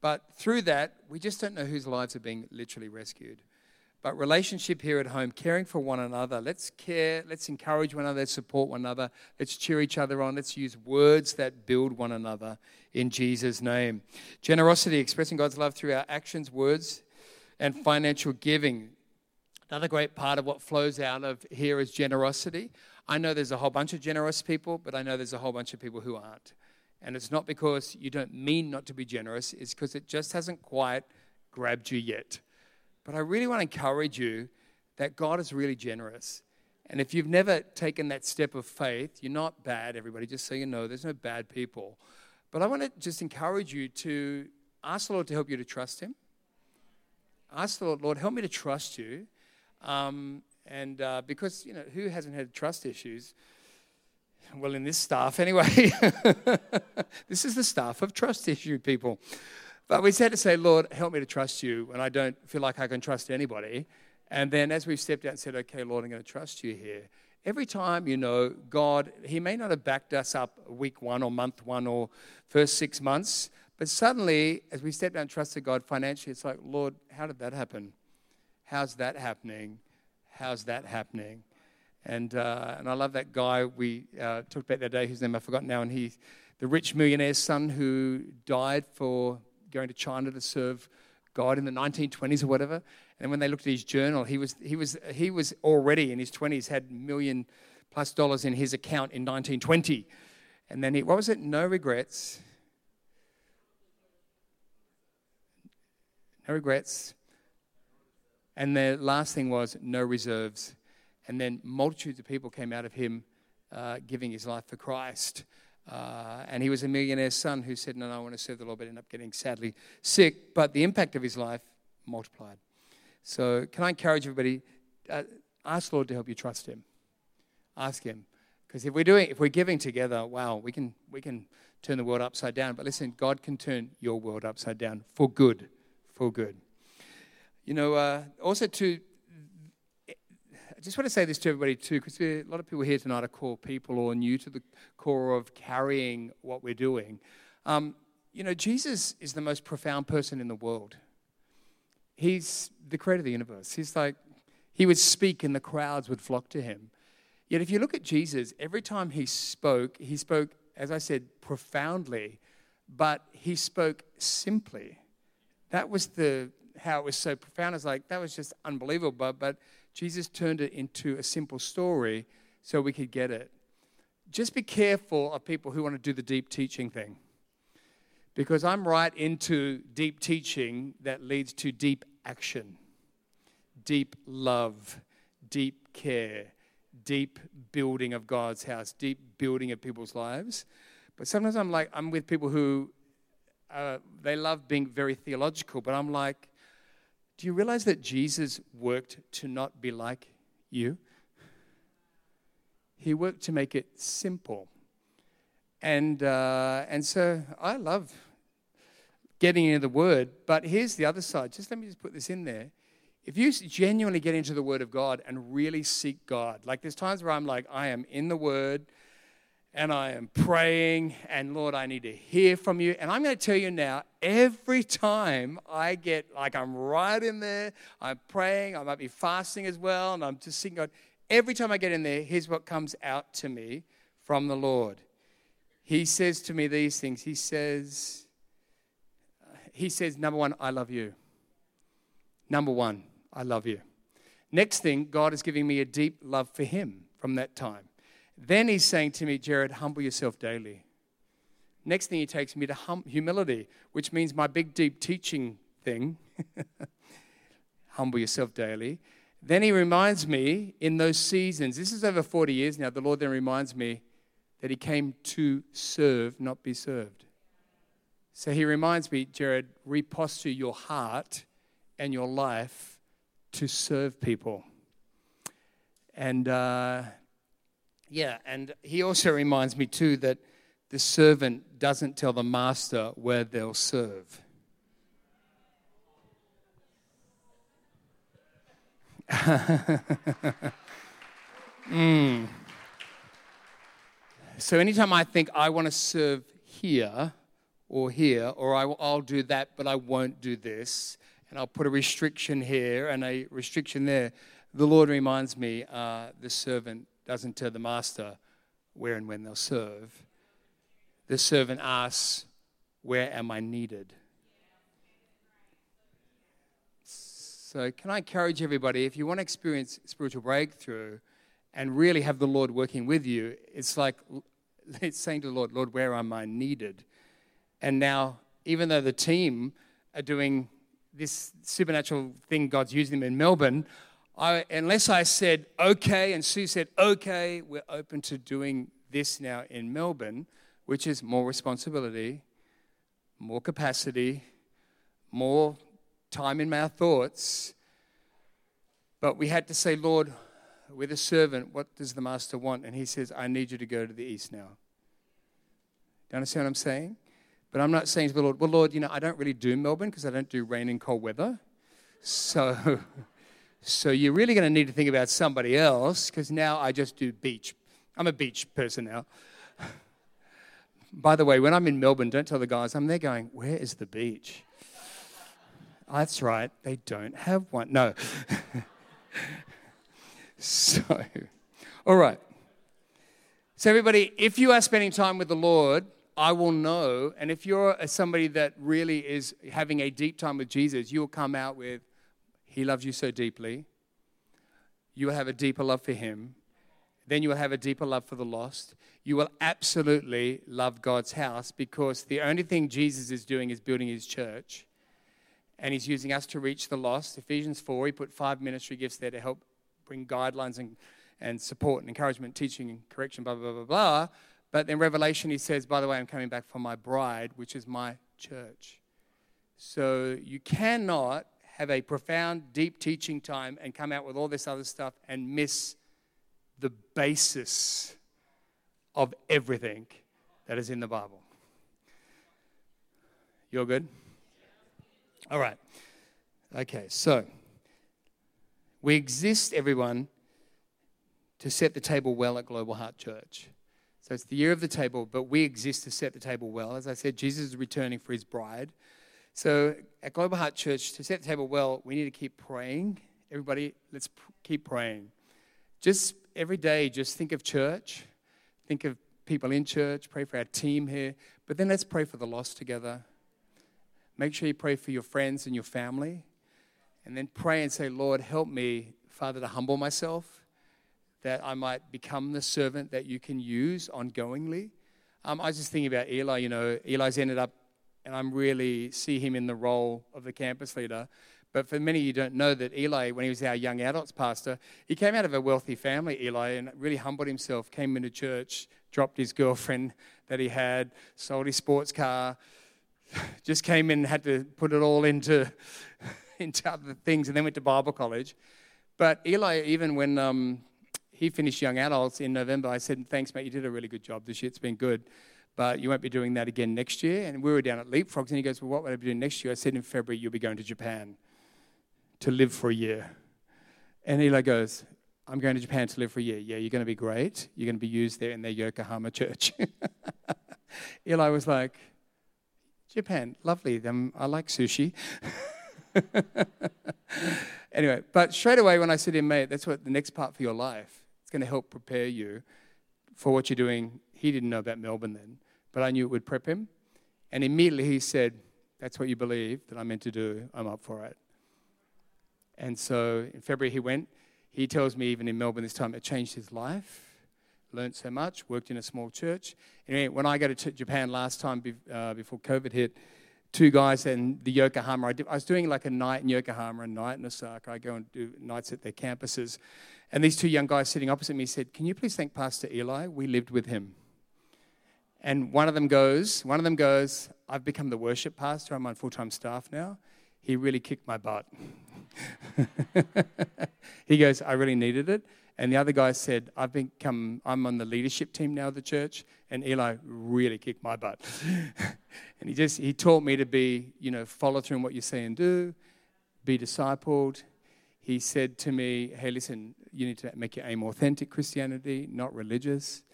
but through that, we just don't know whose lives are being literally rescued. But relationship here at home, caring for one another. Let's care, let's encourage one another, support one another, let's cheer each other on, let's use words that build one another in Jesus' name. Generosity, expressing God's love through our actions, words, and financial giving. Another great part of what flows out of here is generosity. I know there's a whole bunch of generous people, but I know there's a whole bunch of people who aren't. And it's not because you don't mean not to be generous, it's because it just hasn't quite grabbed you yet. But I really want to encourage you that God is really generous. And if you've never taken that step of faith, you're not bad, everybody, just so you know, there's no bad people. But I want to just encourage you to ask the Lord to help you to trust Him. Ask the Lord, Lord, help me to trust you. Um, and uh, because, you know, who hasn't had trust issues? Well, in this staff, anyway. this is the staff of trust issue people. But we had to say, Lord, help me to trust you when I don't feel like I can trust anybody. And then as we've stepped out and said, okay, Lord, I'm going to trust you here. Every time, you know, God, He may not have backed us up week one or month one or first six months, but suddenly, as we stepped out and trusted God financially, it's like, Lord, how did that happen? How's that happening? How's that happening? And, uh, and I love that guy we uh, talked about that day, whose name I've forgotten now, and he's the rich millionaire's son who died for going to China to serve God in the 1920s or whatever. And when they looked at his journal, he was, he was, he was already in his 20s, had million plus dollars in his account in 1920. And then he, what was it? No regrets. No regrets. And the last thing was no reserves. And then multitudes of people came out of him uh, giving his life for Christ. Uh, and he was a millionaire's son who said, No, no, I want to serve the Lord, but ended up getting sadly sick. But the impact of his life multiplied. So, can I encourage everybody? Uh, ask the Lord to help you trust Him. Ask Him. Because if we're doing, if we're giving together, wow, we can, we can turn the world upside down. But listen, God can turn your world upside down for good. For good. You know, uh, also to I just want to say this to everybody too, because a lot of people here tonight are core people or new to the core of carrying what we're doing. Um, you know, Jesus is the most profound person in the world. He's the creator of the universe. He's like, he would speak and the crowds would flock to him. Yet, if you look at Jesus, every time he spoke, he spoke, as I said, profoundly, but he spoke simply. That was the how it was so profound. It's like that was just unbelievable. But, but Jesus turned it into a simple story so we could get it. Just be careful of people who want to do the deep teaching thing. Because I'm right into deep teaching that leads to deep action, deep love, deep care, deep building of God's house, deep building of people's lives. But sometimes I'm like, I'm with people who uh, they love being very theological, but I'm like, do you realize that Jesus worked to not be like you? He worked to make it simple. And, uh, and so I love getting into the word, but here's the other side. Just let me just put this in there. if you genuinely get into the Word of God and really seek God, like there's times where I'm like, I am in the Word and I am praying, and Lord, I need to hear from you. And I'm going to tell you now, every time I get like I'm right in there, I'm praying, I might be fasting as well, and I'm just seeking God. Every time I get in there, here's what comes out to me from the Lord. He says to me these things. He says, He says, number one, I love you. Number one, I love you. Next thing, God is giving me a deep love for Him from that time. Then He's saying to me, Jared, humble yourself daily. Next thing He takes me to hum- humility, which means my big, deep teaching thing. humble yourself daily. Then He reminds me in those seasons, this is over 40 years now, the Lord then reminds me that He came to serve, not be served. So He reminds me, Jared, reposture your heart and your life to serve people. And uh, yeah, and he also reminds me too that the servant doesn't tell the master where they'll serve. mm. So anytime I think I want to serve here or here, or I, will do that, but I won't do this, and I'll put a restriction here and a restriction there. The Lord reminds me uh, the servant doesn't tell the master where and when they'll serve. The servant asks, Where am I needed? So, can I encourage everybody if you want to experience spiritual breakthrough and really have the Lord working with you, it's like it's saying to the Lord, Lord, where am I needed? And now, even though the team are doing this supernatural thing God's using them in Melbourne, I, unless I said okay and Sue said okay, we're open to doing this now in Melbourne, which is more responsibility, more capacity, more time in my thoughts. But we had to say, Lord, with a servant, what does the master want? And he says, I need you to go to the east now. Do you understand what I'm saying? But I'm not saying to the Lord, well, Lord, you know, I don't really do Melbourne because I don't do rain and cold weather. So, so you're really going to need to think about somebody else because now I just do beach. I'm a beach person now. By the way, when I'm in Melbourne, don't tell the guys I'm there going, where is the beach? Ah, that's right, they don't have one. No. so, all right. So, everybody, if you are spending time with the Lord, I will know. And if you're somebody that really is having a deep time with Jesus, you'll come out with, He loves you so deeply. You will have a deeper love for Him. Then you will have a deeper love for the lost. You will absolutely love God's house because the only thing Jesus is doing is building His church. And He's using us to reach the lost. Ephesians 4, He put five ministry gifts there to help bring guidelines and, and support and encouragement, teaching and correction, blah, blah, blah, blah. But in Revelation, he says, by the way, I'm coming back for my bride, which is my church. So you cannot have a profound, deep teaching time and come out with all this other stuff and miss the basis of everything that is in the Bible. You're good? All right. Okay, so we exist, everyone, to set the table well at Global Heart Church. So it's the year of the table, but we exist to set the table well. As I said, Jesus is returning for his bride. So at Global Heart Church, to set the table well, we need to keep praying. Everybody, let's keep praying. Just every day, just think of church, think of people in church, pray for our team here, but then let's pray for the lost together. Make sure you pray for your friends and your family, and then pray and say, Lord, help me, Father, to humble myself that I might become the servant that you can use ongoingly. Um, I was just thinking about Eli. You know, Eli's ended up, and I'm really see him in the role of the campus leader. But for many of you don't know that Eli, when he was our young adults pastor, he came out of a wealthy family, Eli, and really humbled himself, came into church, dropped his girlfriend that he had, sold his sports car, just came in and had to put it all into, into other things, and then went to Bible college. But Eli, even when um, he finished young adults in November. I said, Thanks, mate, you did a really good job this year. It's been good. But you won't be doing that again next year. And we were down at Leapfrogs, and he goes, Well, what would I be doing next year? I said, In February, you'll be going to Japan to live for a year. And Eli goes, I'm going to Japan to live for a year. Yeah, you're going to be great. You're going to be used there in their Yokohama church. Eli was like, Japan, lovely. Um, I like sushi. anyway, but straight away when I said to him, mate, that's what the next part for your life. It's going to help prepare you for what you're doing. He didn't know about Melbourne then, but I knew it would prep him. And immediately he said, That's what you believe that I'm meant to do. I'm up for it. And so in February he went. He tells me even in Melbourne this time it changed his life. Learned so much, worked in a small church. Anyway, when I go to Japan last time uh, before COVID hit, two guys in the Yokohama. I, did, I, was doing like a night in Yokohama, a night in Osaka. I go and do nights at their campuses. And these two young guys sitting opposite me said, Can you please thank Pastor Eli? We lived with him. And one of them goes, one of them goes, I've become the worship pastor. I'm on full-time staff now. He really kicked my butt. he goes, I really needed it. And the other guy said, I've become, I'm on the leadership team now of the church, and Eli really kicked my butt. and he just, he taught me to be, you know, follow through in what you say and do, be discipled. He said to me, hey, listen, you need to make your aim authentic Christianity, not religious.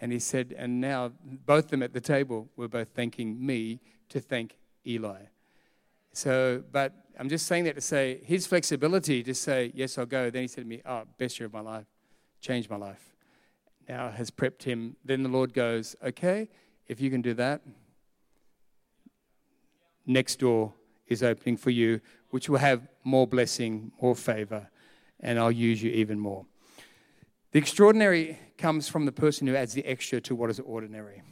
And he said, and now both of them at the table were both thanking me to thank Eli. So, but I'm just saying that to say his flexibility to say, yes, I'll go. Then he said to me, oh, best year of my life, changed my life. Now has prepped him. Then the Lord goes, okay, if you can do that, next door is opening for you, which will have more blessing, more favor, and I'll use you even more. The extraordinary comes from the person who adds the extra to what is ordinary.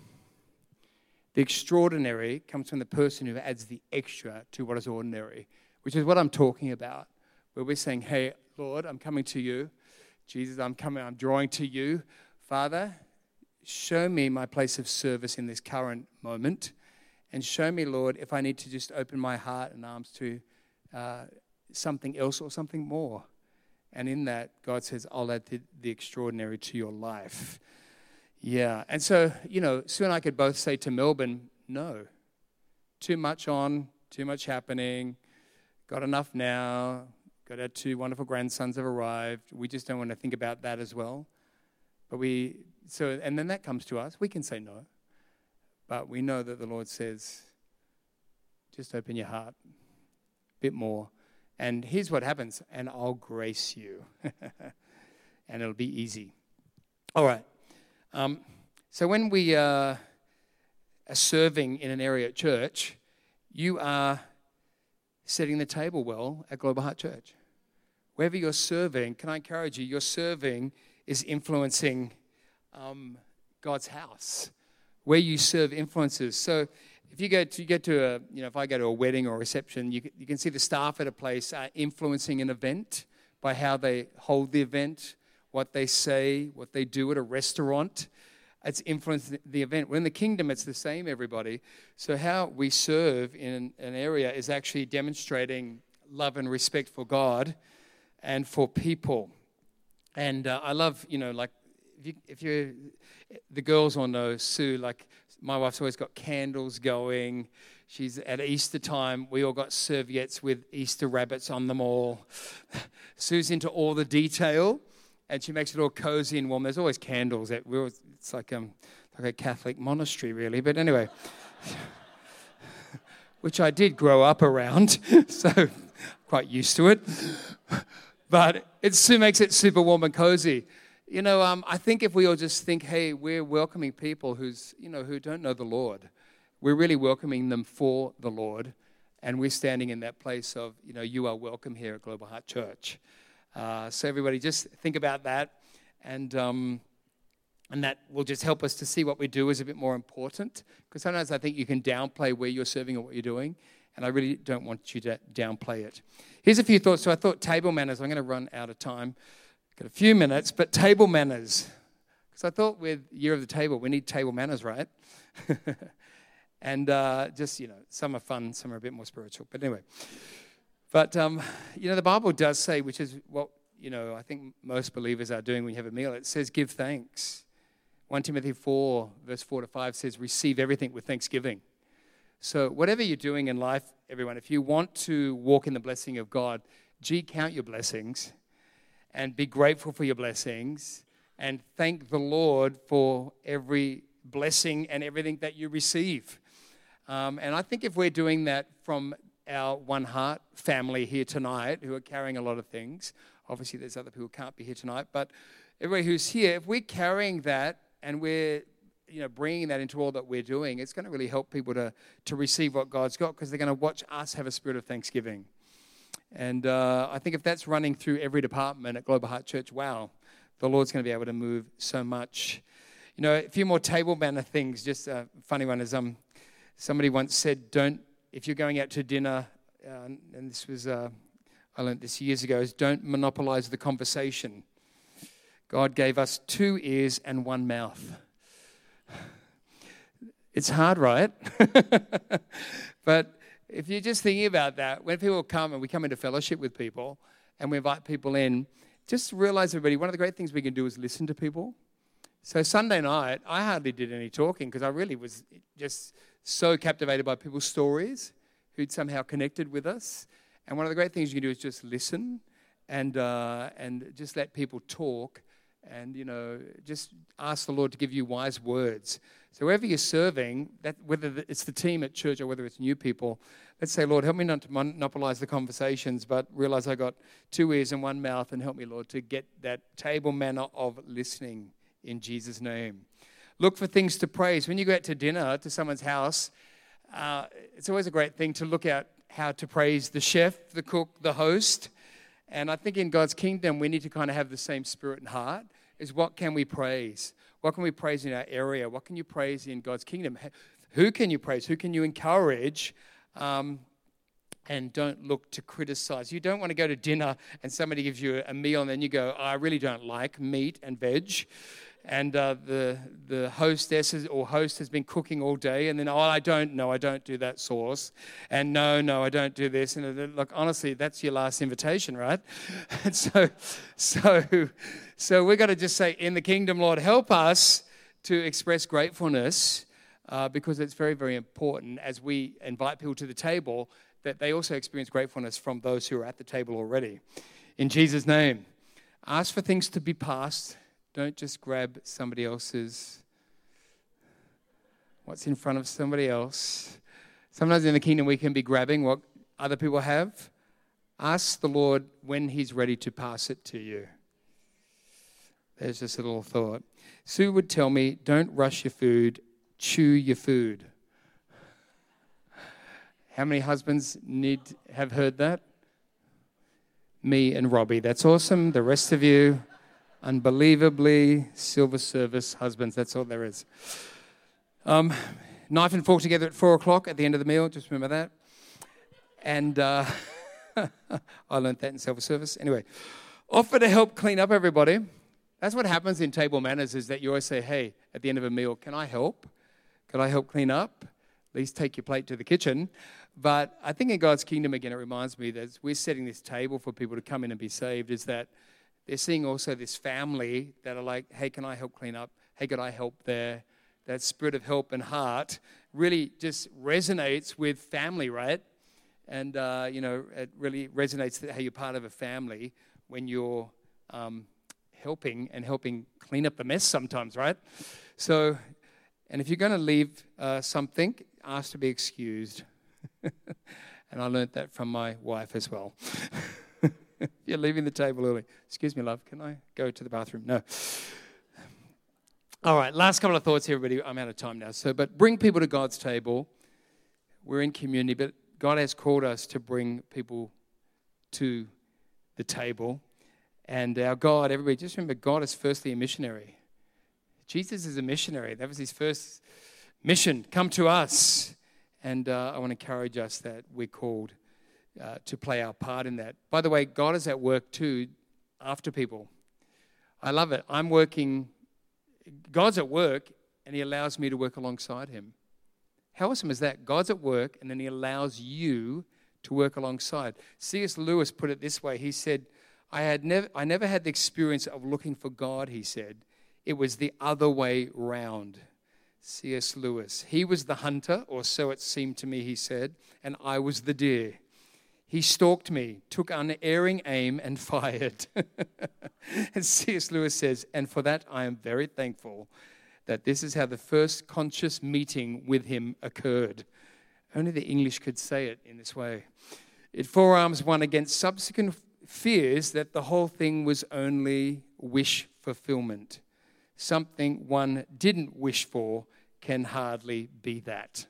The extraordinary comes from the person who adds the extra to what is ordinary, which is what I'm talking about, where we're saying, Hey, Lord, I'm coming to you. Jesus, I'm coming, I'm drawing to you. Father, show me my place of service in this current moment. And show me, Lord, if I need to just open my heart and arms to uh, something else or something more. And in that, God says, I'll add the, the extraordinary to your life. Yeah. And so, you know, Sue and I could both say to Melbourne, no. Too much on, too much happening, got enough now, got our two wonderful grandsons have arrived. We just don't want to think about that as well. But we, so, and then that comes to us. We can say no. But we know that the Lord says, just open your heart a bit more and here's what happens, and I'll grace you. and it'll be easy. All right. Um, so when we uh, are serving in an area at church, you are setting the table well at Global Heart Church. Wherever you're serving, can I encourage you, your serving is influencing um, God's house. Where you serve influences. So if you go to, you to a, you know, if I go to a wedding or a reception, you, you can see the staff at a place are influencing an event by how they hold the event, what they say, what they do at a restaurant. It's influencing the event. When in the kingdom, it's the same, everybody. So, how we serve in an area is actually demonstrating love and respect for God and for people. And uh, I love, you know, like if you, if you, the girls all know Sue, like my wife's always got candles going. She's at Easter time. We all got serviettes with Easter rabbits on them all. Sue's into all the detail, and she makes it all cozy and warm. There's always candles. At, it's like um, like a Catholic monastery, really. But anyway, which I did grow up around, so quite used to it. But it Sue makes it super warm and cozy. You know, um, I think if we all just think, hey, we're welcoming people who's, you know, who don't know the Lord, we're really welcoming them for the Lord, and we're standing in that place of, you know, you are welcome here at Global Heart Church. Uh, so everybody, just think about that, and um, and that will just help us to see what we do is a bit more important. Because sometimes I think you can downplay where you're serving or what you're doing, and I really don't want you to downplay it. Here's a few thoughts. So I thought table manners. I'm going to run out of time. Got a few minutes, but table manners. Because I thought with Year of the Table, we need table manners, right? and uh, just, you know, some are fun, some are a bit more spiritual. But anyway. But, um, you know, the Bible does say, which is what, you know, I think most believers are doing when you have a meal, it says give thanks. 1 Timothy 4, verse 4 to 5 says, receive everything with thanksgiving. So, whatever you're doing in life, everyone, if you want to walk in the blessing of God, G, count your blessings and be grateful for your blessings and thank the Lord for every blessing and everything that you receive. Um, and I think if we're doing that from our One Heart family here tonight, who are carrying a lot of things, obviously there's other people who can't be here tonight, but everybody who's here, if we're carrying that and we're you know, bringing that into all that we're doing, it's going to really help people to, to receive what God's got because they're going to watch us have a spirit of thanksgiving. And uh, I think if that's running through every department at Global Heart Church, wow, the Lord's going to be able to move so much. You know, a few more table manner things. Just a funny one is um, somebody once said, "Don't if you're going out to dinner," uh, and this was uh, I learned this years ago, is don't monopolize the conversation. God gave us two ears and one mouth. It's hard, right? but if you're just thinking about that, when people come and we come into fellowship with people and we invite people in, just realize, everybody, one of the great things we can do is listen to people. So Sunday night, I hardly did any talking because I really was just so captivated by people's stories who'd somehow connected with us. And one of the great things you can do is just listen and, uh, and just let people talk and, you know, just ask the Lord to give you wise words. So wherever you're serving, that, whether it's the team at church or whether it's new people, let's say, Lord, help me not to monopolize the conversations, but realize I got two ears and one mouth, and help me, Lord, to get that table manner of listening in Jesus' name. Look for things to praise. When you go out to dinner to someone's house, uh, it's always a great thing to look at how to praise the chef, the cook, the host. And I think in God's kingdom, we need to kind of have the same spirit and heart. Is what can we praise? What can we praise in our area? What can you praise in God's kingdom? Who can you praise? Who can you encourage? Um, and don't look to criticize. You don't want to go to dinner and somebody gives you a meal and then you go, I really don't like meat and veg. And uh, the, the hostess or host has been cooking all day, and then, oh, I don't know, I don't do that sauce. And no, no, I don't do this. And look, honestly, that's your last invitation, right? And so, so, so we've got to just say, in the kingdom, Lord, help us to express gratefulness uh, because it's very, very important as we invite people to the table that they also experience gratefulness from those who are at the table already. In Jesus' name, ask for things to be passed. Don't just grab somebody else's, what's in front of somebody else. Sometimes in the kingdom, we can be grabbing what other people have. Ask the Lord when He's ready to pass it to you. There's just a little thought. Sue would tell me, don't rush your food, chew your food. How many husbands need have heard that? Me and Robbie. That's awesome. The rest of you, unbelievably silver service husbands. That's all there is. Um, knife and fork together at four o'clock at the end of the meal. Just remember that. And uh, I learned that in silver service. Anyway, offer to help clean up everybody. That's what happens in table manners is that you always say, hey, at the end of a meal, can I help? Can I help clean up? At least take your plate to the kitchen. But I think in God's kingdom, again, it reminds me that we're setting this table for people to come in and be saved, is that they're seeing also this family that are like, hey, can I help clean up? Hey, could I help there? That spirit of help and heart really just resonates with family, right? And, uh, you know, it really resonates that how you're part of a family when you're um, helping and helping clean up the mess sometimes, right? So, and if you're going to leave uh, something, ask to be excused. and I learned that from my wife as well. you're leaving the table early. Excuse me, love, can I go to the bathroom? No. All right, last couple of thoughts here, everybody. I'm out of time now. So, but bring people to God's table. We're in community, but God has called us to bring people to the table. And our God, everybody, just remember God is firstly a missionary. Jesus is a missionary. That was his first mission. Come to us. And uh, I want to encourage us that we're called uh, to play our part in that. By the way, God is at work too after people. I love it. I'm working, God's at work, and He allows me to work alongside Him. How awesome is that? God's at work, and then He allows you to work alongside. C.S. Lewis put it this way He said, I, had never, I never had the experience of looking for God, he said. It was the other way round. C.S. Lewis. He was the hunter, or so it seemed to me, he said, and I was the deer. He stalked me, took unerring aim, and fired. and C.S. Lewis says, and for that I am very thankful that this is how the first conscious meeting with him occurred. Only the English could say it in this way. It forearms one against subsequent fears that the whole thing was only wish fulfillment. Something one didn't wish for can hardly be that.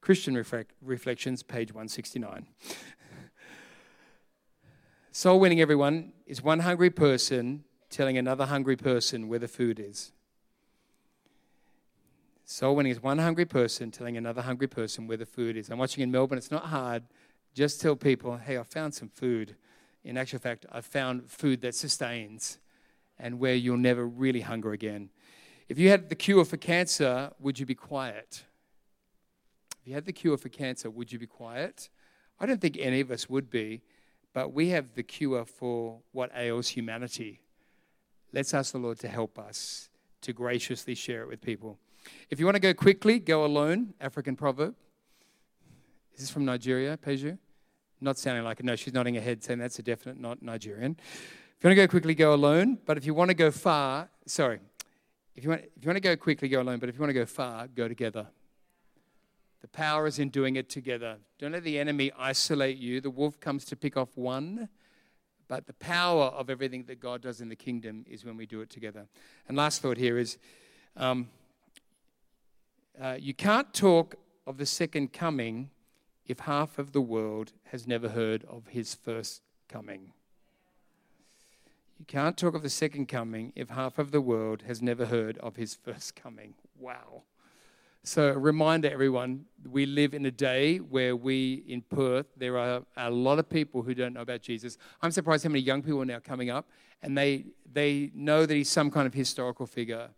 Christian Reflections, page 169. Soul winning, everyone, is one hungry person telling another hungry person where the food is. Soul winning is one hungry person telling another hungry person where the food is. I'm watching in Melbourne, it's not hard. Just tell people, hey, I found some food. In actual fact, I found food that sustains and where you'll never really hunger again. If you had the cure for cancer, would you be quiet? If you had the cure for cancer, would you be quiet? I don't think any of us would be, but we have the cure for what ails humanity. Let's ask the Lord to help us to graciously share it with people. If you want to go quickly, go alone. African proverb. Is this from Nigeria, Peju? Not sounding like it. No, she's nodding her head, saying that's a definite not Nigerian. If you want to go quickly, go alone. But if you want to go far, sorry, if you want, if you want to go quickly, go alone. But if you want to go far, go together. The power is in doing it together. Don't let the enemy isolate you. The wolf comes to pick off one. But the power of everything that God does in the kingdom is when we do it together. And last thought here is um, uh, you can't talk of the second coming if half of the world has never heard of his first coming. You can't talk of the second coming if half of the world has never heard of his first coming. Wow. So, a reminder, everyone, we live in a day where we, in Perth, there are a lot of people who don't know about Jesus. I'm surprised how many young people are now coming up and they, they know that he's some kind of historical figure.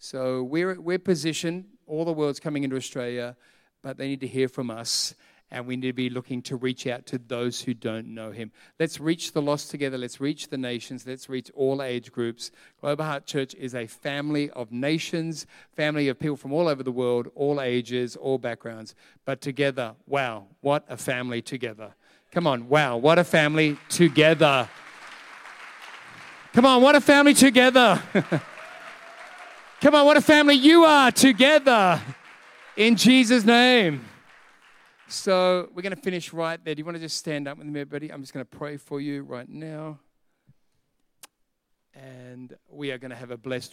So, we're, we're positioned all the world's coming into Australia, but they need to hear from us. And we need to be looking to reach out to those who don't know him. Let's reach the lost together. Let's reach the nations. Let's reach all age groups. Global Heart Church is a family of nations, family of people from all over the world, all ages, all backgrounds. But together, wow, what a family together. Come on, wow, what a family together. Come on, what a family together. Come on, what a family you are together in Jesus' name. So we're going to finish right there. Do you want to just stand up with me, everybody? I'm just going to pray for you right now. And we are going to have a blessed